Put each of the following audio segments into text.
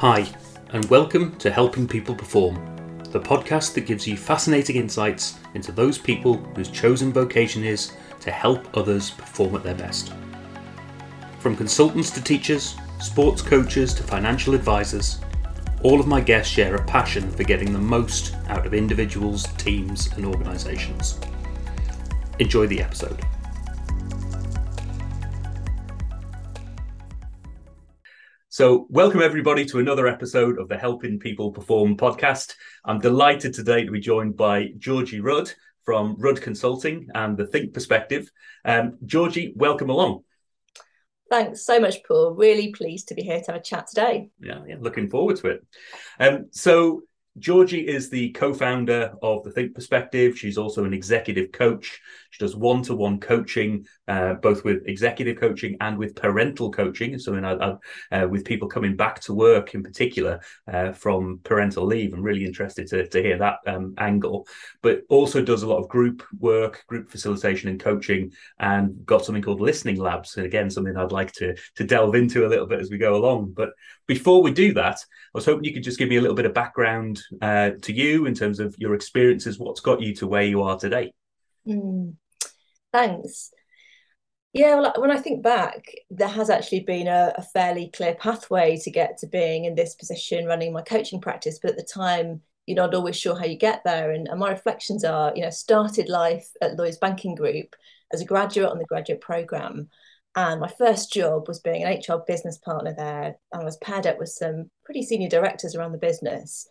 Hi, and welcome to Helping People Perform, the podcast that gives you fascinating insights into those people whose chosen vocation is to help others perform at their best. From consultants to teachers, sports coaches to financial advisors, all of my guests share a passion for getting the most out of individuals, teams, and organisations. Enjoy the episode. So, welcome everybody to another episode of the Helping People Perform podcast. I'm delighted today to be joined by Georgie Rudd from Rudd Consulting and the Think Perspective. Um, Georgie, welcome along. Thanks so much, Paul. Really pleased to be here to have a chat today. Yeah, yeah looking forward to it. Um, so, Georgie is the co founder of the Think Perspective. She's also an executive coach. She does one to one coaching, uh, both with executive coaching and with parental coaching. So, in, uh, uh, with people coming back to work in particular uh, from parental leave. I'm really interested to, to hear that um, angle. But also does a lot of group work, group facilitation and coaching, and got something called listening labs. And again, something I'd like to, to delve into a little bit as we go along. But before we do that, I was hoping you could just give me a little bit of background uh, to you in terms of your experiences, what's got you to where you are today. Mm, thanks. Yeah, well, when I think back, there has actually been a, a, fairly clear pathway to get to being in this position, running my coaching practice. But at the time, you're not always sure how you get there. And, and my reflections are, you know, started life at Lloyds Banking Group as a graduate on the graduate program. And my first job was being an HR business partner there. And I was paired up with some pretty senior directors around the business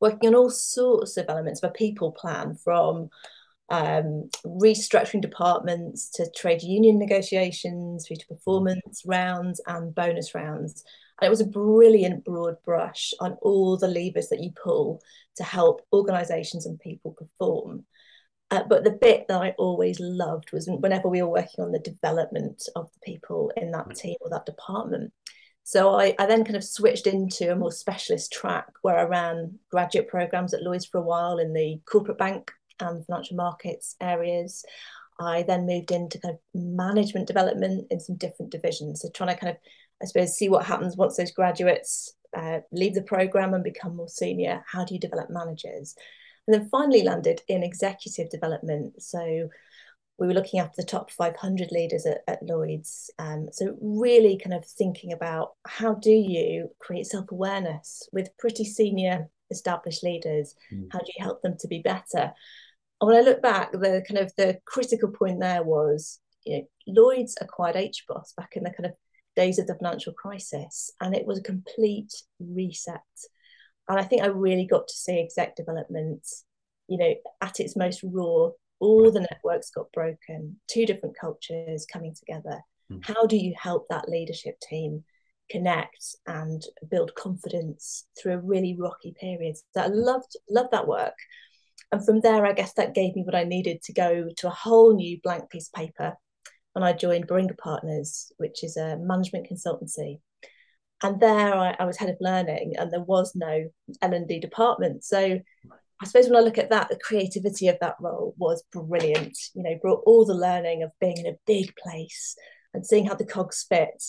working on all sorts of elements of a people plan from um, restructuring departments to trade union negotiations through to performance rounds and bonus rounds. And it was a brilliant broad brush on all the levers that you pull to help organisations and people perform. Uh, but the bit that I always loved was whenever we were working on the development of the people in that team or that department. So I, I then kind of switched into a more specialist track where I ran graduate programs at Lloyds for a while in the corporate bank and financial markets areas. I then moved into kind of management development in some different divisions. So trying to kind of, I suppose, see what happens once those graduates uh, leave the program and become more senior. How do you develop managers? And then finally landed in executive development. So we were looking after the top 500 leaders at, at Lloyds. Um, so really kind of thinking about how do you create self-awareness with pretty senior established leaders? Mm. How do you help them to be better? When I look back, the kind of the critical point there was, you know, Lloyds acquired HBOS back in the kind of days of the financial crisis, and it was a complete reset. And I think I really got to see exec development, you know, at its most raw all the networks got broken, two different cultures coming together. Mm. How do you help that leadership team connect and build confidence through a really rocky period? So I loved loved that work. And from there, I guess that gave me what I needed to go to a whole new blank piece of paper. And I joined Baringa Partners, which is a management consultancy. And there I, I was head of learning and there was no L&D department. So I suppose when I look at that, the creativity of that role was brilliant. You know, brought all the learning of being in a big place and seeing how the cogs fit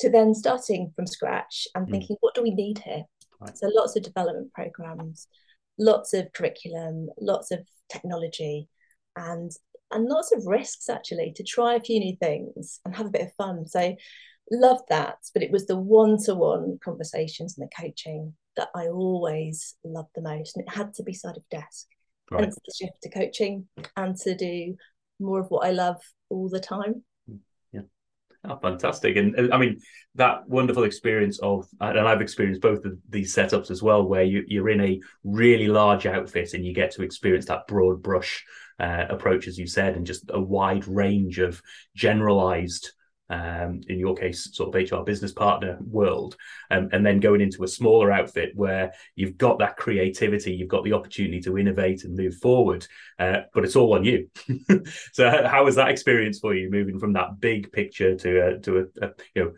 to then starting from scratch and mm. thinking, what do we need here? Right. So lots of development programs, lots of curriculum, lots of technology, and and lots of risks actually to try a few new things and have a bit of fun. So loved that, but it was the one-to-one conversations and the coaching that I always loved the most, and it had to be side of desk. Right. Hence the shift to coaching and to do more of what I love all the time. Oh, fantastic! And I mean that wonderful experience of, and I've experienced both of these setups as well, where you, you're in a really large outfit and you get to experience that broad brush uh, approach, as you said, and just a wide range of generalized um, in your case, sort of HR business partner world, um, and then going into a smaller outfit where you've got that creativity, you've got the opportunity to innovate and move forward, uh, but it's all on you. so, how was that experience for you, moving from that big picture to a, to a, a you know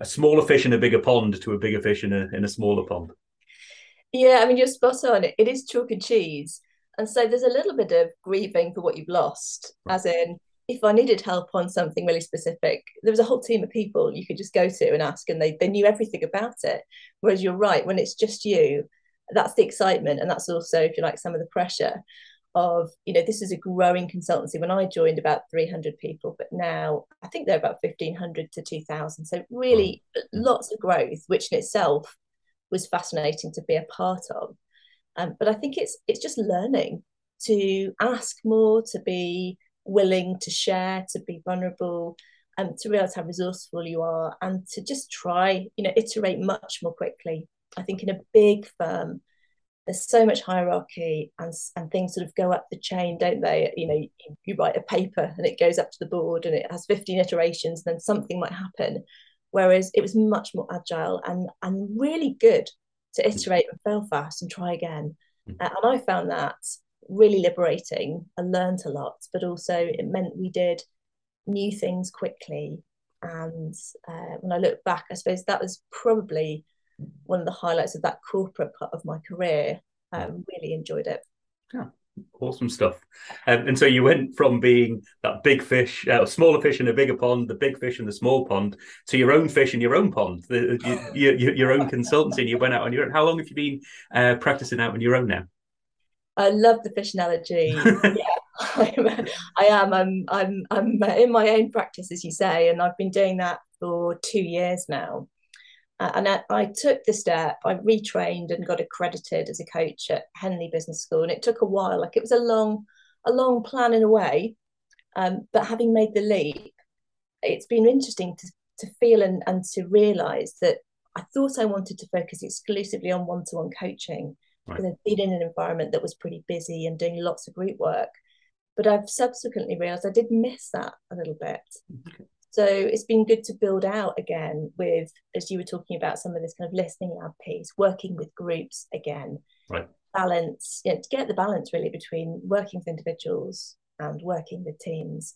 a smaller fish in a bigger pond to a bigger fish in a in a smaller pond? Yeah, I mean you're spot on. It, is chalk and cheese, and so there's a little bit of grieving for what you've lost, right. as in if I needed help on something really specific, there was a whole team of people you could just go to and ask, and they, they knew everything about it. Whereas you're right, when it's just you, that's the excitement. And that's also, if you like, some of the pressure of, you know, this is a growing consultancy. When I joined, about 300 people, but now I think they're about 1,500 to 2,000. So, really, lots of growth, which in itself was fascinating to be a part of. Um, but I think it's it's just learning to ask more, to be willing to share, to be vulnerable, and um, to realize how resourceful you are, and to just try, you know, iterate much more quickly. I think in a big firm, there's so much hierarchy and and things sort of go up the chain, don't they? You know, you, you write a paper and it goes up to the board and it has 15 iterations, and then something might happen. Whereas it was much more agile and and really good to iterate and fail fast and try again. Mm. Uh, and I found that really liberating. I learned a lot, but also it meant we did new things quickly. And uh, when I look back, I suppose that was probably one of the highlights of that corporate part of my career. Um, really enjoyed it. Yeah, awesome stuff. Um, and so you went from being that big fish, uh, smaller fish in a bigger pond, the big fish in the small pond, to your own fish in your own pond, the, your, your, your own consultancy. And you went out on your own. How long have you been uh, practicing out on your own now? I love the fish analogy. yeah, I'm, I am. I'm, I'm, I'm in my own practice, as you say, and I've been doing that for two years now. Uh, and I, I, took the step. I retrained and got accredited as a coach at Henley Business School, and it took a while. Like it was a long, a long plan in a way. Um, but having made the leap, it's been interesting to to feel and, and to realize that I thought I wanted to focus exclusively on one to one coaching right. I've been in an environment that was pretty busy and doing lots of group work. But I've subsequently realized I did miss that a little bit. Okay. So it's been good to build out again with, as you were talking about, some of this kind of listening lab piece, working with groups again. Right. Balance, you know, to get the balance really between working with individuals and working with teams.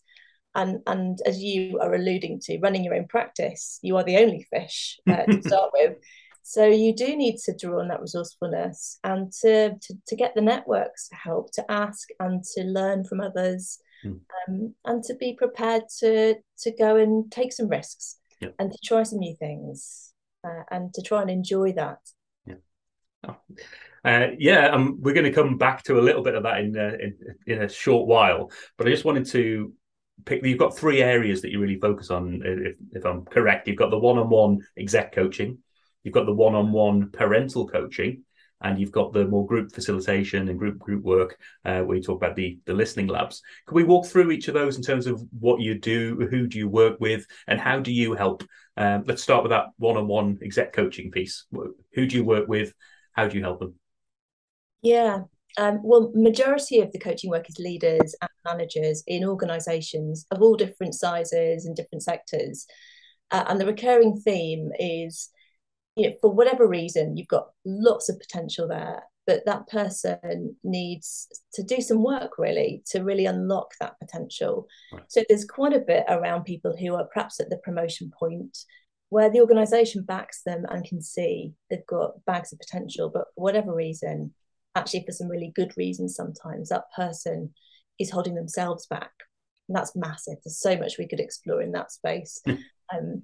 And and as you are alluding to, running your own practice, you are the only fish uh, to start with. So you do need to draw on that resourcefulness and to, to, to get the networks to help, to ask and to learn from others, mm. um, and to be prepared to to go and take some risks yep. and to try some new things uh, and to try and enjoy that. Yeah. Oh. Uh, yeah, um, we're going to come back to a little bit of that in, uh, in in a short while, but I just wanted to pick. You've got three areas that you really focus on, if, if I'm correct. You've got the one-on-one exec coaching, You've got the one-on-one parental coaching, and you've got the more group facilitation and group group work uh, where you talk about the the listening labs. Can we walk through each of those in terms of what you do, who do you work with, and how do you help? Um, let's start with that one-on-one exec coaching piece. Who do you work with? How do you help them? Yeah. Um, well, majority of the coaching work is leaders and managers in organisations of all different sizes and different sectors, uh, and the recurring theme is you know, for whatever reason, you've got lots of potential there, but that person needs to do some work really to really unlock that potential. Right. So there's quite a bit around people who are perhaps at the promotion point where the organization backs them and can see they've got bags of potential, but for whatever reason, actually for some really good reasons sometimes, that person is holding themselves back. And that's massive. There's so much we could explore in that space. um,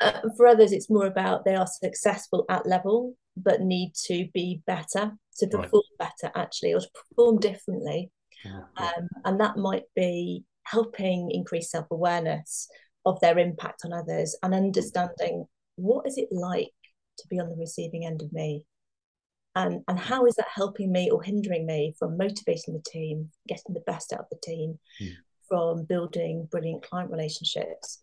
uh, for others, it's more about they are successful at level but need to be better, to perform right. better actually, or to perform differently. Yeah. Um, and that might be helping increase self awareness of their impact on others and understanding what is it like to be on the receiving end of me and and how is that helping me or hindering me from motivating the team getting the best out of the team mm. from building brilliant client relationships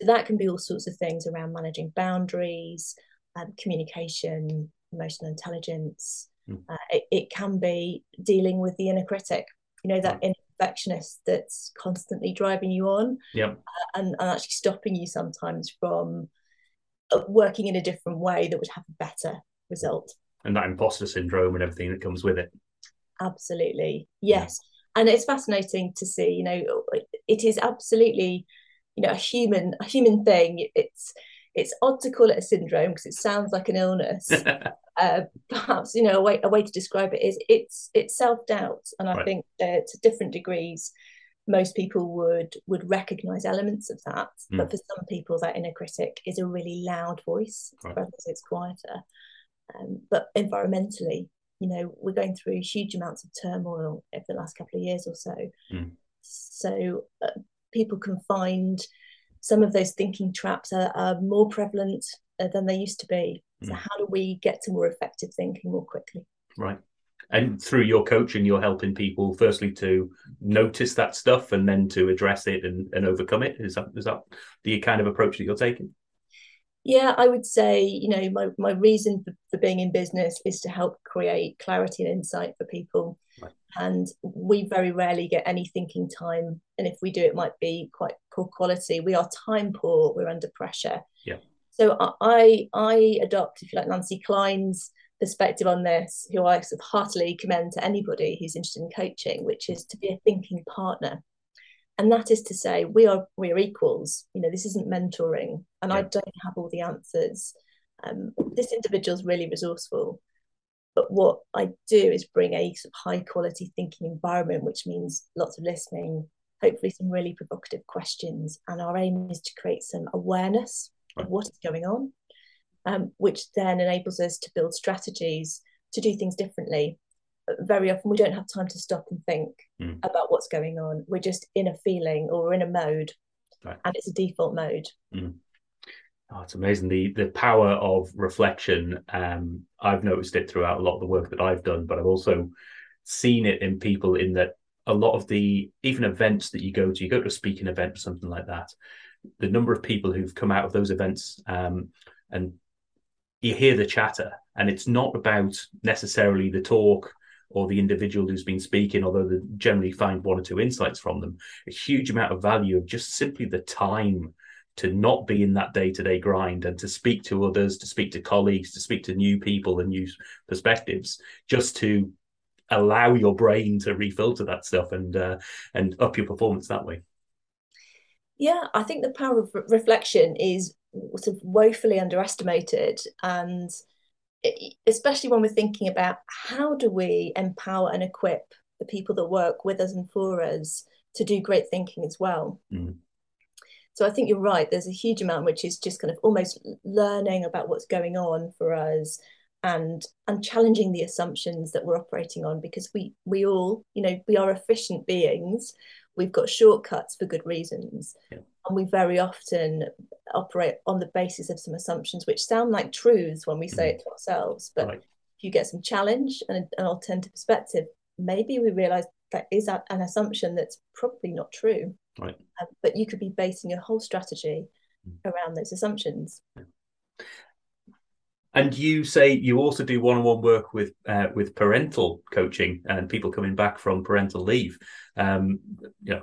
so that can be all sorts of things around managing boundaries, um, communication, emotional intelligence. Mm. Uh, it, it, can be dealing with the inner critic, you know, that mm. inner perfectionist that's constantly driving you on yep. uh, and, and actually stopping you sometimes from uh, working in a different way that would have a better result. And that imposter syndrome and everything that comes with it. Absolutely. Yes. Yeah. And it's fascinating to see, you know, it is absolutely you know a human a human thing it's it's odd to call it a syndrome because it sounds like an illness uh, perhaps you know a way, a way to describe it is it's it's self-doubt and i right. think uh, to different degrees most people would would recognize elements of that Mm. but for some people that inner critic is a really loud voice Right. for it's quieter um, but environmentally you know we're going through huge amounts of turmoil over the last couple of years or so Mm. so uh, people can find some of those thinking traps are, are more prevalent uh, than they used to be so Mm. how do we get to more effective thinking more quickly Right. And through your coaching, you're helping people firstly to notice that stuff and then to address it and, and overcome it. Is that is that the kind of approach that you're taking? Yeah, I would say, you know, my, my reason for, for being in business is to help create clarity and insight for people. Right. And we very rarely get any thinking time. And if we do, it might be quite poor quality. We are time poor, we're under pressure. Yeah. So I I adopt, if you like, Nancy Kline's perspective on this, who I sort of heartily commend to anybody who's interested in coaching, which is to be a thinking partner and that is to say we are we are equals. You know this isn't mentoring. And i don't have all the answers. Um, this individual's really resourceful. But what i do is bring a sort of high quality thinking environment which means lots of listening hopefully some really provocative questions. And our aim is to create some awareness Right. of what is going on um, which then enables us to build strategies to do things differently very often we don't have time to stop and think Mm. about what's going on. We're just in a feeling or we're in a mode, Right. and it's a default mode. Oh, it's amazing the the power of reflection. Um, I've noticed it throughout a lot of the work that I've done, but I've also seen it in people in that a lot of the even events that you go to, you go to a speaking event or something like that. The number of people who've come out of those events um, and you hear the chatter, and it's not about necessarily the talk or the individual who's been speaking, although they generally find one or two insights from them. A huge amount of value of just simply the time to not be in that day-to-day grind and to speak to others to speak to colleagues to speak to new people and new perspectives just to allow your brain to refilter that stuff and uh, and up your performance that way Yeah, I think the power of re- reflection is sort of woefully underestimated, and especially when we're thinking about how do we empower and equip the people that work with us and for us to do great thinking as well. Mm. So I think you're right. There's a huge amount which is just kind of almost learning about what's going on for us and and challenging the assumptions that we're operating on because we we all, you know, we are efficient beings. We've got shortcuts for good reasons. Yeah. And we very often operate on the basis of some assumptions which sound like truths when we say it to ourselves. But right if you get some challenge and an alternative perspective, maybe we realize that is an assumption that's probably not true. right Um, but you could be basing your whole strategy Mm. around those assumptions. And you say you also do one-on-one work with uh, with parental coaching and people coming back from parental leave um you know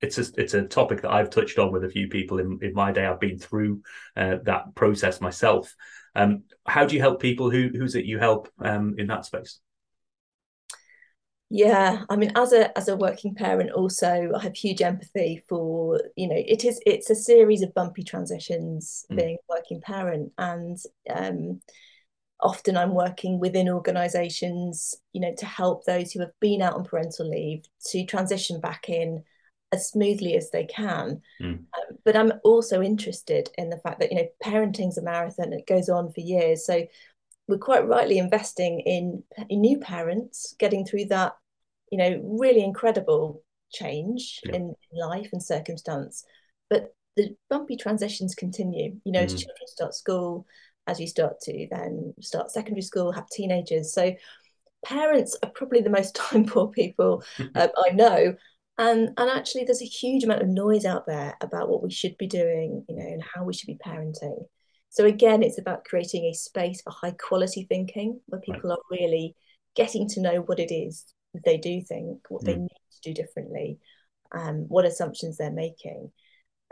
it's a it's a topic that I've touched on with a few people in, in my day. I've been through uh, that process myself. Um, how do you help people? Who who's it you help um, in that space? Yeah, I mean, as a as a working parent, also I have huge empathy for you know it is it's a series of bumpy transitions Mm. being a working parent, and um, often I'm working within organisations, you know, to help those who have been out on parental leave to transition back in as smoothly as they can. Mm. Um, but I'm also interested in the fact that you know parenting's a marathon; it goes on for years. So we're quite rightly investing in, in new parents getting through that, you know, really incredible change Yeah. in life and circumstance. But the bumpy transitions continue, you know, as Mm. children start school, as you start to then start secondary school, have teenagers. So parents are probably the most time poor people uh, I know. And, and actually, there's a huge amount of noise out there about what we should be doing, you know, and how we should be parenting. So again, it's about creating a space for high quality thinking where people are really getting to know what it is they do think, what they Mm. need to do differently, um, what assumptions they're making.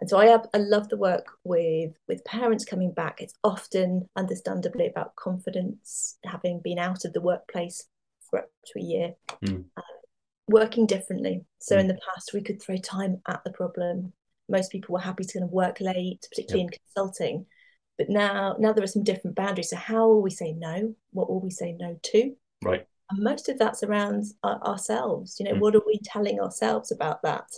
And so I have, I love the work with with parents coming back. It's often understandably about confidence, having been out of the workplace for up to a year, Mm. um, working differently. So Mm. in the past, we could throw time at the problem. Most people were happy to kind of work late, particularly in consulting. But now, now there are some different boundaries. So how will we say no? What will we say no to? Right. And most of that's around our, ourselves. You know, Mm. what are we telling ourselves about that?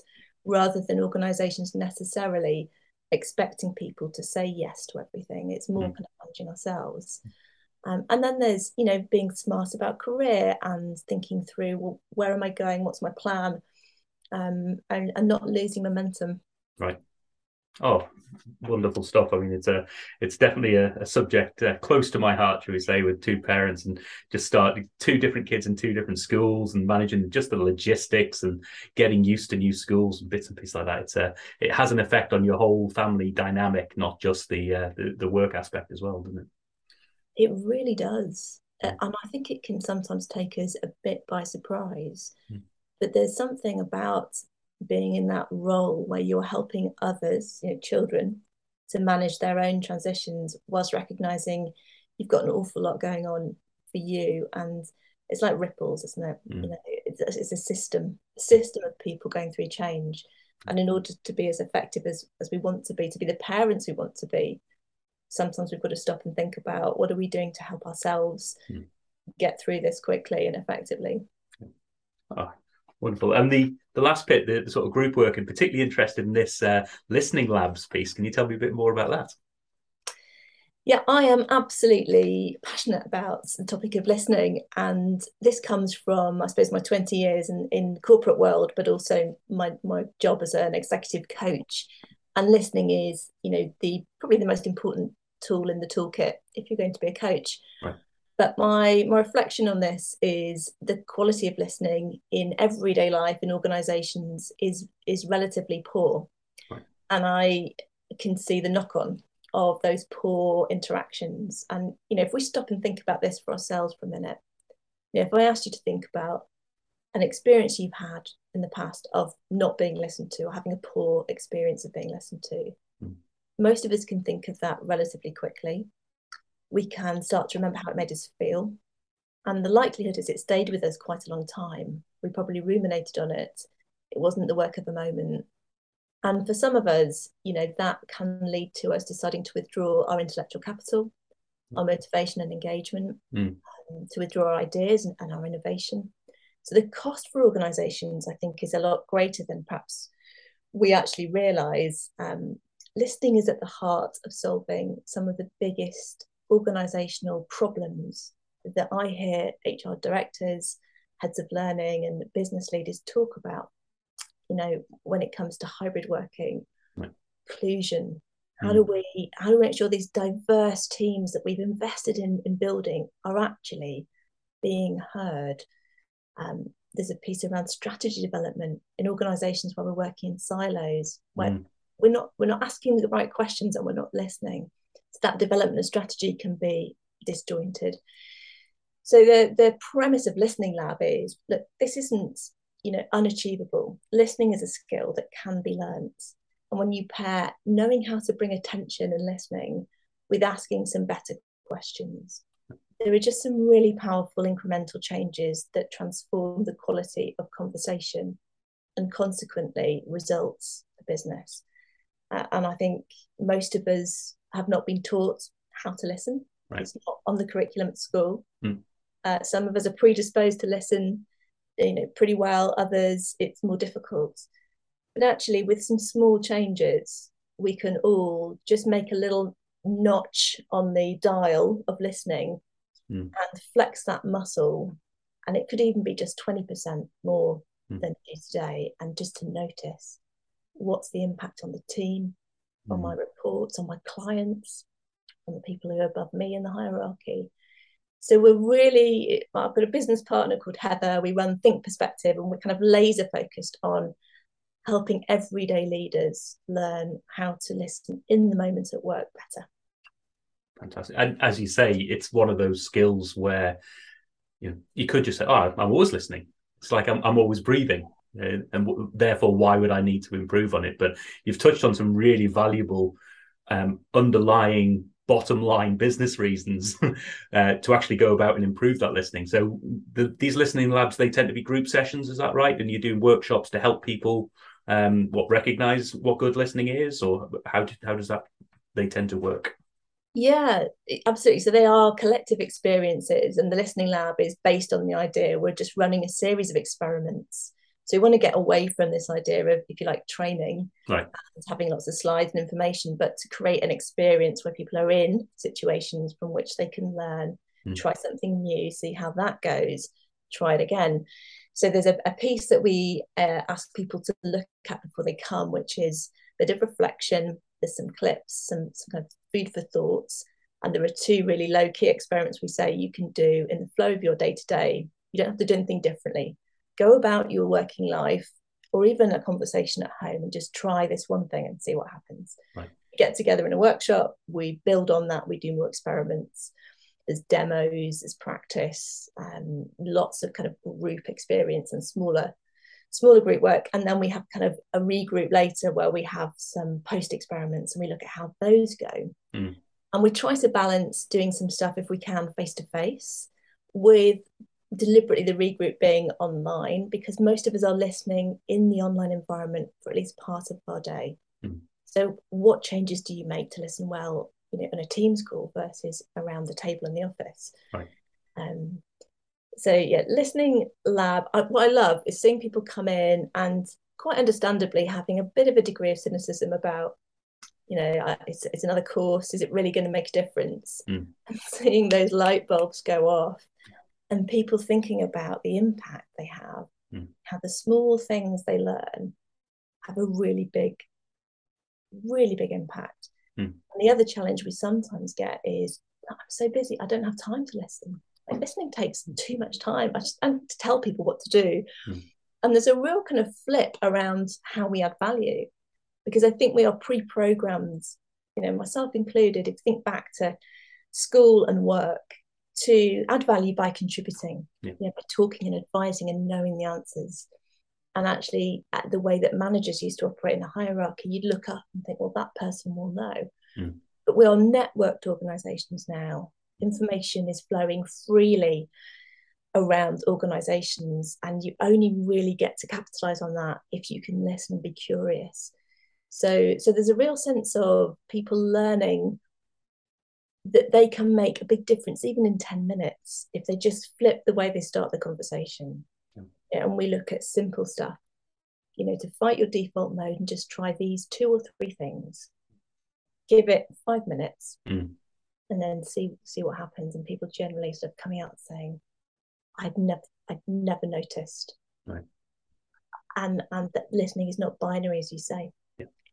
rather than organizations necessarily expecting people to say yes to everything. It's more mm. kind of managing ourselves. Um, and then there's, you know, being smart about career and thinking through, well, where am I going? What's my plan? Um, and, and not losing momentum. Right. Oh, wonderful stuff. I mean, it's a it's definitely a, a subject uh, close to my heart, shall we say, with two parents and just starting two different kids in two different schools and managing just the logistics and getting used to new schools and bits and pieces like that. It's a it has an effect on your whole family dynamic, not just the uh, the, the work aspect as well, doesn't it? It really does, mm. and I think it can sometimes take us a bit by surprise. Mm. But there's something about being in that role where you're helping others, you know, children, to manage their own transitions whilst recognizing you've got an awful lot going on for you. And it's like ripples isn't it? Mm. you know it's, it's, a system a system of people going through change. And in order to be as effective as, as we want to be to be the parents we want to be sometimes we've got to stop and think about what are we doing to help ourselves mm. get through this quickly and effectively. Oh, Wonderful. And the the last bit, the, the sort of group work, and particularly interested in this uh, listening labs piece. Can you tell me a bit more about that? Yeah, I am absolutely passionate about the topic of listening, and this comes from, I suppose, my twenty years in in corporate world, but also my my job as an executive coach. And listening is, you know, the probably the most important tool in the toolkit if you're going to be a coach. Right. But my my reflection on this is the quality of listening in everyday life in organisations is is relatively poor, right. and I can see the knock on of those poor interactions. And you know, if we stop and think about this for ourselves for a minute, you know, if I asked you to think about an experience you've had in the past of not being listened to or having a poor experience of being listened to, mm. most of us can think of that relatively quickly we can start to remember how it made us feel. And the likelihood is it stayed with us quite a long time. We probably ruminated on it. It wasn't the work of the moment. And for some of us, you know, that can lead to us deciding to withdraw our intellectual capital, our motivation and engagement, mm. um, to withdraw our ideas and, and our innovation. So the cost for organizations, I think, is a lot greater than perhaps we actually realize. Um, listening is at the heart of solving some of the biggest organizational problems that I hear HR directors, heads of learning, and business leaders talk about. You know, when it comes to hybrid working, right. inclusion, how mm. do we how do we make sure these diverse teams that we've invested in in building are actually being heard? Um, there's a piece around strategy development in organizations where we're working in silos, where mm. we're not we're not asking the right questions and we're not listening that development strategy can be disjointed. So the the premise of Listening Lab is that this isn't you know unachievable. Listening is a skill that can be learnt, and when you pair knowing how to bring attention and listening with asking some better questions, there are just some really powerful incremental changes that transform the quality of conversation and consequently results for business. Uh, and I think most of us have not been taught how to listen. Right. It's not on the curriculum at school. Mm. Uh, some of us are predisposed to listen, you know, pretty well. Others, it's more difficult. But actually, with some small changes, we can all just make a little notch on the dial of listening mm. and flex that muscle. And it could even be just 20% more mm. than it is today. And just to notice what's the impact on the team. On my mm. reports, on my clients, on the people who are above me in the hierarchy. So we're really, I've got a business partner called Heather. We run Think Perspective and we're kind of laser focused on helping everyday leaders learn how to listen in the moment at work better. Fantastic. And as you say, it's one of those skills where you know you could just say, "Oh, I'm always listening." It's like I'm, I'm always breathing and, and therefore why would I need to improve on it? But you've touched on some really valuable um, underlying bottom line business reasons uh, to actually go about and improve that listening. So the, these listening labs they tend to be group sessions, is that right? And you're doing workshops to help people um, what recognize what good listening is, or how do, how does that they tend to work? Yeah, absolutely. So they are collective experiences, and the listening lab is based on the idea we're just running a series of experiments So we want to get away from this idea of, if you like, training right. and having lots of slides and information, but to create an experience where people are in situations from which they can learn, mm. try something new, see how that goes, try it again. So there's a, a piece that we uh, ask people to look at before they come, which is a bit of reflection. There's some clips, some, some kind of food for thoughts. And there are two really low key experiments we say you can do in the flow of your day to day. You don't have to do anything differently go about your working life or even a conversation at home and just try this one thing and see what happens. Right. Get together in a workshop, we build on that, we do more experiments. There's demos, there's practice, um, lots of kind of group experience and smaller smaller group work and then we have kind of a regroup later where we have some post experiments and we look at how those go mm. and we try to balance doing some stuff if we can face to face with deliberately the regroup being online because most of us are listening in the online environment for at least part of our day. Mm. So, what changes do you make to listen well, you know, on a Teams call versus around the table in the office? Right. Um, so yeah, listening lab. I, what I love is seeing people come in and quite understandably having a bit of a degree of cynicism about, you know, it's it's another course. Is it really going to make a difference? Mm. And seeing those light bulbs go off and people thinking about the impact they have, mm. how the small things they learn have a really big, really big impact. Mm. And the other challenge we sometimes get is I'm so busy, I don't have time to listen. Like listening takes too much time. I just and to tell people what to do. Mm. And there's a real kind of flip around how we add value. Because I think we are pre-programmed, you know, myself included, if you think back to school and work, to add value by contributing, yeah. you know, by talking and advising and knowing the answers. And actually, at the way that managers used to operate in a hierarchy, you'd look up and think, well, that person will know. Mm. But we are networked organizations now. Information is flowing freely around organizations, and you only really get to capitalize on that if you can listen and be curious. So, so there's a real sense of people learning that they can make a big difference even in 10 minutes if they just flip the way they start the conversation. Yeah. and we look at simple stuff you know to fight your default mode and just try these two or three things. Give it five minutes mm. and then see see what happens. And people generally sort of coming out saying i'd never i'd never noticed. Right. And and that listening is not binary as you say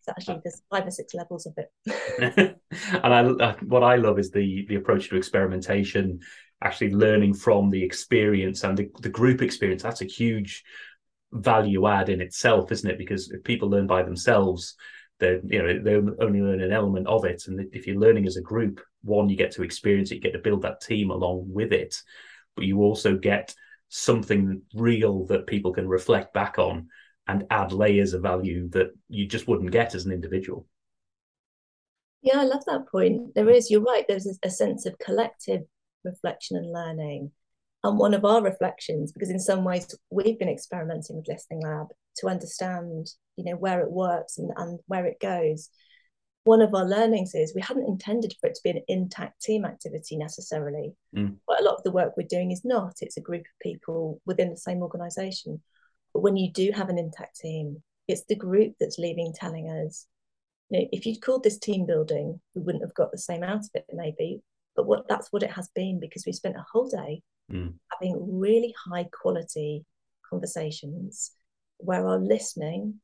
it's actually there's five or six levels of it. and I, what I love is the the approach to experimentation, actually learning from the experience and the, the group experience. That's a huge value add in itself, isn't it? Because if people learn by themselves, they you know they only learn an element of it, and if you're learning as a group, one you get to experience it, you get to build that team along with it, but you also get something real that people can reflect back on and add layers of value that you just wouldn't get as an individual. Yeah, I love that point. There is, you're right, there's a, sense of collective reflection and learning. And one of our reflections, because in some ways we've been experimenting with Listening Lab to understand, you know, where it works and, and where it goes. One of our learnings is we hadn't intended for it to be an intact team activity necessarily. Mm. But a lot of the work we're doing is not. It's a group of people within the same organization but when you do have an intact team, it's the group that's leaving telling us, you know, if you'd called this team building, we wouldn't have got the same out of it, maybe. But what that's what it has been because we spent a whole day mm. having really high quality conversations where our listening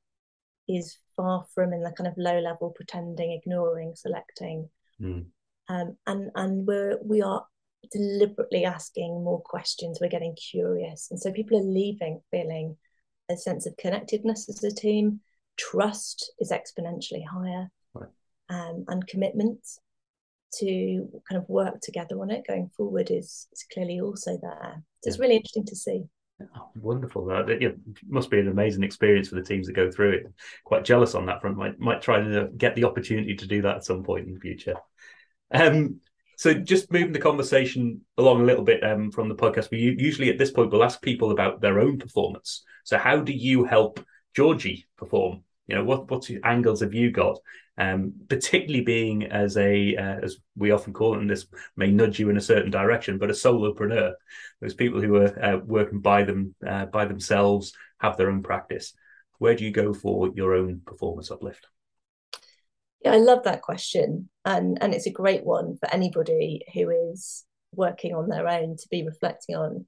is far from in the kind of low level pretending, ignoring, selecting. Mm. Um, and and we're we are deliberately asking more questions. We're getting curious, and so people are leaving feeling a sense of connectedness as a team. Trust is exponentially higher, right. um, and commitment to kind of work together on it going forward is, is clearly also there. So it's really interesting to see. Oh, wonderful! That it must be an amazing experience for the teams that go through it. Quite jealous on that front. Might might try to get the opportunity to do that at some point in the future. Um, so just moving the conversation along a little bit um, from the podcast, we usually at this point we'll ask people about their own performance. So how do you help Georgie perform? You know, what what angles have you got? Um, particularly being as a uh, as we often call it, and this may nudge you in a certain direction, but a solopreneur. Those people who are uh, working by them uh, by themselves, have their own practice. Where do you go for your own performance uplift? Yeah, I love that question. And and it's a great one for anybody who is working on their own to be reflecting on.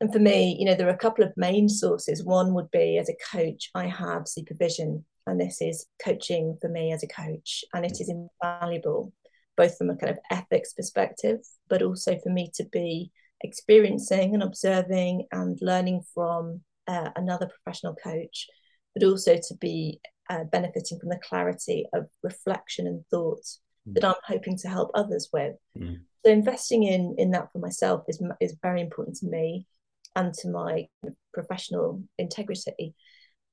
And for me, you know, there are a couple of main sources. One would be as a coach, I have supervision, and this is coaching for me as a coach, and it is invaluable, both from a kind of ethics perspective, but also for me to be experiencing and observing and learning from uh, another professional coach, but also to be uh, benefiting from the clarity of reflection and thought mm. that I'm hoping to help others with. Mm. So investing in in that for myself is is very important to me and to my professional integrity.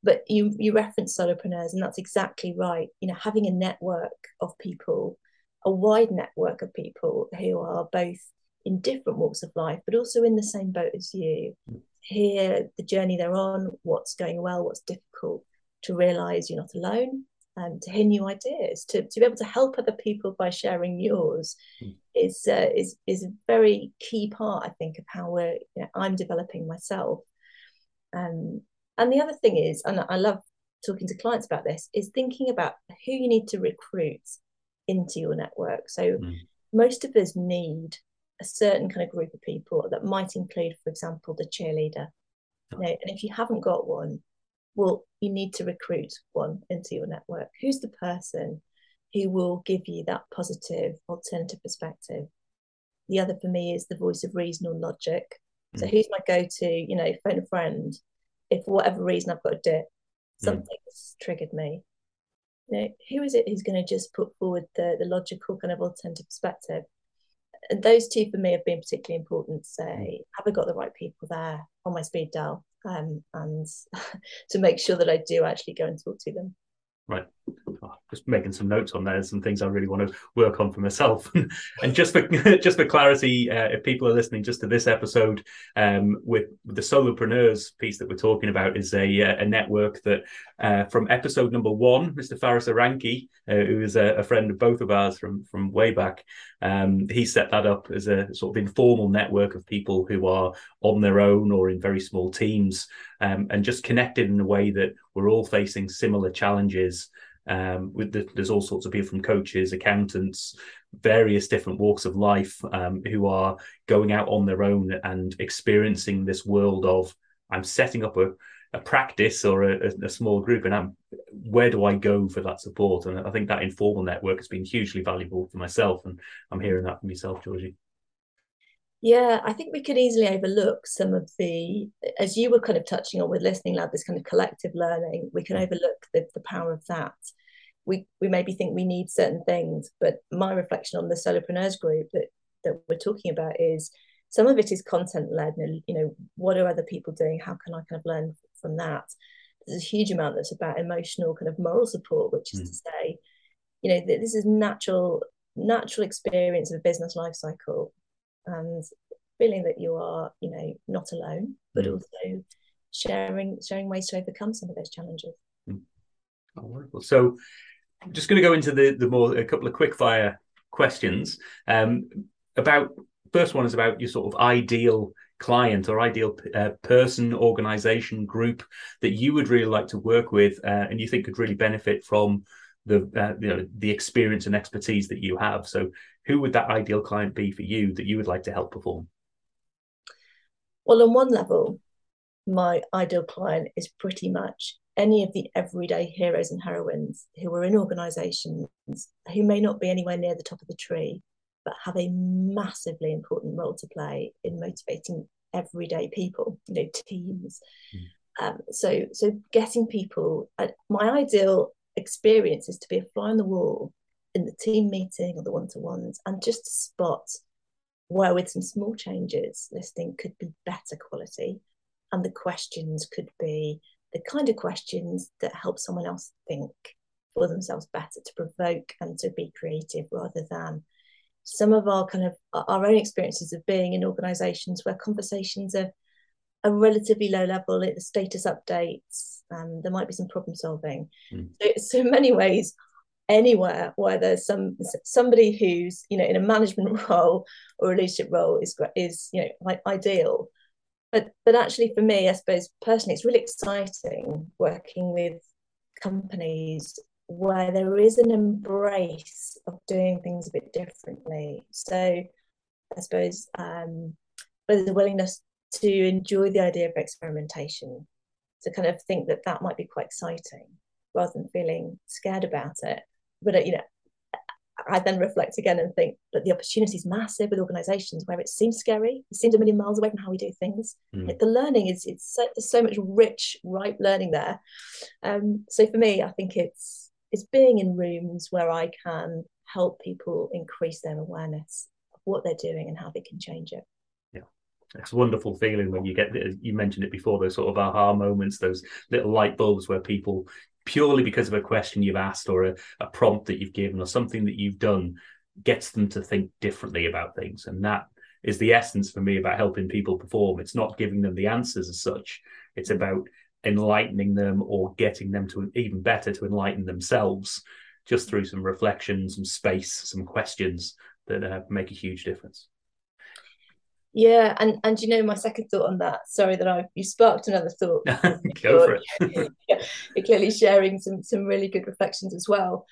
But you you reference solopreneurs, and that's exactly right. You know, having a network of people, a wide network of people who are both in different walks of life, but also in the same boat as you. Hear the journey they're on, what's going well, what's difficult, to realize you're not alone, um, to hear new ideas, to, to be able to help other people by sharing yours mm. is, uh, is, is a very key part, I think, of how we're, you know, I'm developing myself. Um, and the other thing is, and I love talking to clients about this, is thinking about who you need to recruit into your network. So mm. most of us need a certain kind of group of people that might include, for example, the cheerleader. You know, and if you haven't got one, well, you need to recruit one into your network. Who's the person who will give you that positive alternative perspective? The other for me is the voice of reason or logic. So mm. who's my go-to, you know, phone a friend if for whatever reason I've got a dip, something's mm. triggered me. You know, who is it who's going to just put forward the, the logical kind of alternative perspective? And those two for me have been particularly important. Say, mm. have I got the right people there on my speed dial? um, and to make sure that I do actually go and talk to them. Right. Just making some notes on there. Some things I really want to work on for myself. and just for just for clarity, uh, if people are listening just to this episode, um, with, with, the solopreneurs piece that we're talking about is a uh, a network that uh, from episode number one, Mr. Faris Aranki, uh, who is a, a, friend of both of ours from from way back, um, he set that up as a sort of informal network of people who are on their own or in very small teams, um, and just connected in a way that we're all facing similar challenges. Um, with the, there's all sorts of people from coaches, accountants, various different walks of life um, who are going out on their own and experiencing this world of I'm setting up a, a practice or a, a, small group and I'm where do I go for that support? And I think that informal network has been hugely valuable for myself and I'm hearing that from yourself, Georgie. Yeah, I think we could easily overlook some of the, as you were kind of touching on with Listening Lab, this kind of collective learning. We can mm. overlook the, the power of that. We we maybe think we need certain things, but my reflection on the solopreneurs group that that we're talking about is some of it is content led. and You know, what are other people doing? How can I kind of learn from that? There's a huge amount that's about emotional kind of moral support, which is mm. to say, you know, this is natural natural experience of a business life cycle and feeling that you are, you know, not alone, but mm. also sharing sharing ways to overcome some of those challenges. Mm. Oh, wonderful. So, I'm just going to go into the the more a couple of quick fire questions um, about. First one is about your sort of ideal client or ideal uh, person, organization, group that you would really like to work with, uh, and you think could really benefit from the uh, you know the experience and expertise that you have. So, who would that ideal client be for you that you would like to help perform? Well, on one level, my ideal client is pretty much any of the everyday heroes and heroines who are in organisations who may not be anywhere near the top of the tree, but have a massively important role to play in motivating everyday people, you know, teams. Mm. Um, so, so getting people. Uh, my ideal experience is to be a fly on the wall in the team meeting or the one to ones and just to spot where, with some small changes, listening could be better quality. And the questions could be the kind of questions that help someone else think for themselves better, to provoke and to be creative rather than some of our kind of our own experiences of being in organizations where conversations are a relatively low level, the status updates, and there might be some problem solving. Mm. So, so in many ways, anywhere where there's some somebody who's you know in a management role or a leadership role is is you know like ideal but but actually for me, I suppose personally, it's really exciting working with companies where there is an embrace of doing things a bit differently. So I suppose um, there's a willingness to enjoy the idea of experimentation, to kind of think that that might be quite exciting rather than feeling scared about it. But you know, I then reflect again and think that the opportunity is massive with organisations where it seems scary, it seems a million miles away from how we do things. Mm. The learning is it's so, there's so much rich, ripe learning there. Um, so for me, I think it's it's being in rooms where I can help people increase their awareness of what they're doing and how they can change it. Yeah, it's a wonderful feeling when you get you mentioned it before those sort of aha moments, those little light bulbs where people purely because of a question you've asked or a, a prompt that you've given or something that you've done gets them to think differently about things. And that is the essence for me about helping people perform. It's not giving them the answers as such. It's about enlightening them or getting them to even better to enlighten themselves just through some reflection some space some questions that uh, make a huge difference yeah, and and you know my second thought on that. Sorry that I you sparked another thought. Go for it. yeah, clearly sharing some some really good reflections as well.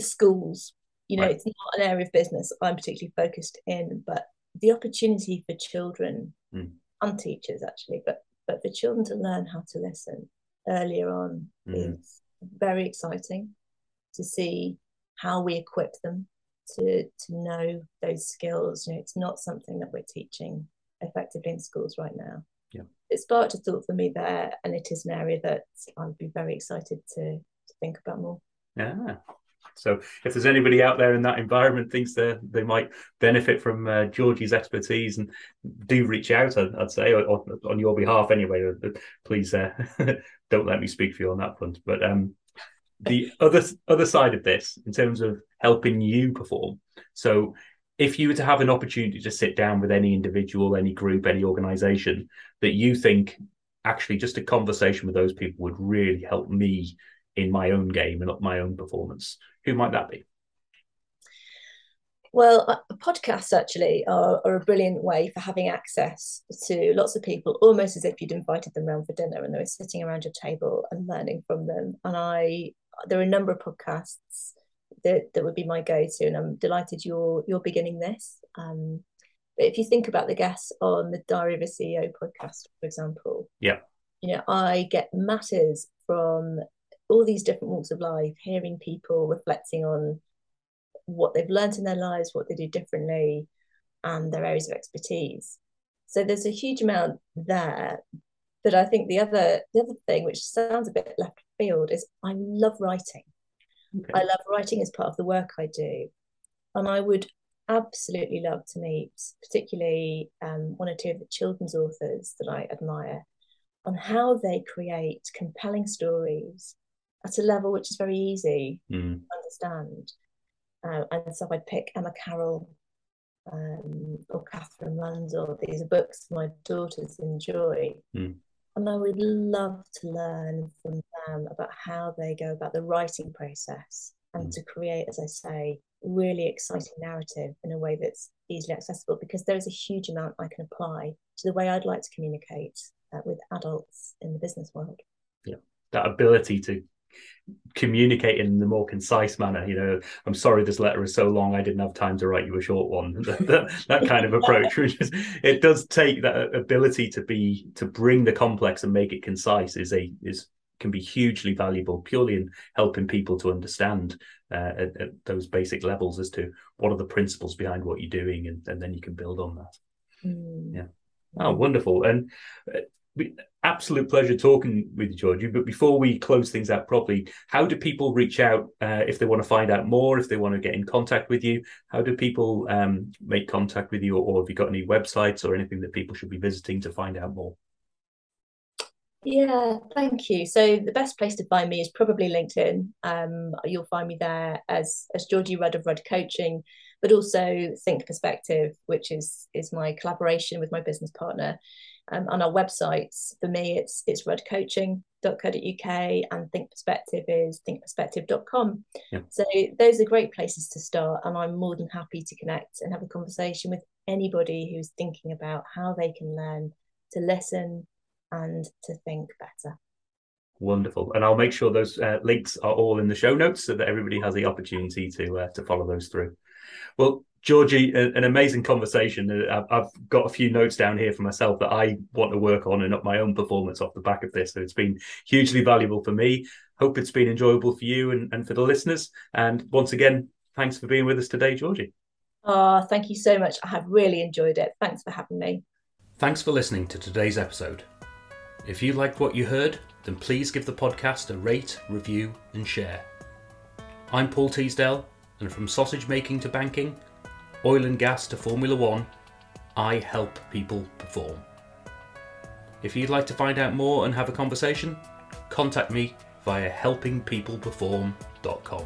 Schools, you know, right. it's not an area of business I'm particularly focused in, but the opportunity for children mm. and teachers actually, but but for children to learn how to listen earlier on mm. is very exciting to see how we equip them to to know those skills. You know, it's not something that we're teaching effectively in schools right now. Yeah. It sparked a thought for me there, and it is an area that I'd be very excited to, to think about more. Yeah. So if there's anybody out there in that environment thinks they they might benefit from uh, Georgie's expertise, and do reach out, I'd, I'd say, or, or on your behalf anyway. Please uh, don't let me speak for you on that front. But um, the other other side of this in terms of helping you perform so if you were to have an opportunity to sit down with any individual any group any organization that you think actually just a conversation with those people would really help me in my own game and up my own performance who might that be well, uh, podcasts actually are, are, a brilliant way for having access to lots of people, almost as if you'd invited them around for dinner and they were sitting around your table and learning from them. And I there are a number of podcasts that, that would be my go-to and I'm delighted you're you're beginning this. Um, but if you think about the guests on the Diary of a CEO podcast for example yeah. you know I get matters from all these different walks of life hearing people reflecting on what they've learned in their lives what they do differently and their areas of expertise. So there's a huge amount there. But I think the other the other thing, which sounds a bit left field, is I love writing. Okay. I love writing as part of the work I do, and I would absolutely love to meet, particularly um, one or two of the children's authors that I admire, on how they create compelling stories at a level which is very easy mm. to understand. Uh, and so I'd pick Emma Carroll um, or Katherine Rundell. These are books my daughters enjoy. Mm. And I would love to learn from them about how they go about the writing process and mm. to create, as I say, really exciting narrative in a way that's easily accessible because there is a huge amount I can apply to the way I'd like to communicate uh, with adults in the business world. Yeah, that ability to communicate in the more concise manner you know i'm sorry this letter is so long i didn't have time to write you a short one that, that, kind of approach which is it does take that ability to be to bring the complex and make it concise is a is can be hugely valuable purely in helping people to understand uh, at, at, those basic levels as to what are the principles behind what you're doing and, and then you can build on that mm. yeah oh wonderful and uh, absolute pleasure talking with you, Georgie. But before we close things out properly, how do people reach out uh, if they want to find out more, if they want to get in contact with you? How do people um, make contact with you, or, or have you got any websites or anything that people should be visiting to find out more? Yeah, thank you. So the best place to find me is probably LinkedIn. Um, you'll find me there as as Georgie Rudd of Rudd Coaching, but also Think Perspective, which is is my collaboration with my business partner um, on our websites. For me, it's it's ruddcoaching.co.uk and Think Perspective is thinkperspective.com. Yeah. So those are great places to start, and I'm more than happy to connect and have a conversation with anybody who's thinking about how they can learn to listen, and to think better. Wonderful, and I'll make sure those uh, links are all in the show notes so that everybody has the opportunity to uh, to follow those through. Well, Georgie, an amazing conversation. Uh, I've got a few notes down here for myself that I want to work on and up my own performance off the back of this. So it's been hugely valuable for me. Hope it's been enjoyable for you and, and for the listeners. And once again, thanks for being with us today, Georgie. Oh, thank you so much. I have really enjoyed it. Thanks for having me. Thanks for listening to today's episode. If you liked what you heard, then please give the podcast a rate, review, and share. I'm Paul Teasdale, and from sausage making to banking, oil and gas to Formula One, I help people perform. If you'd like to find out more and have a conversation, contact me via helpingpeopleperform.com.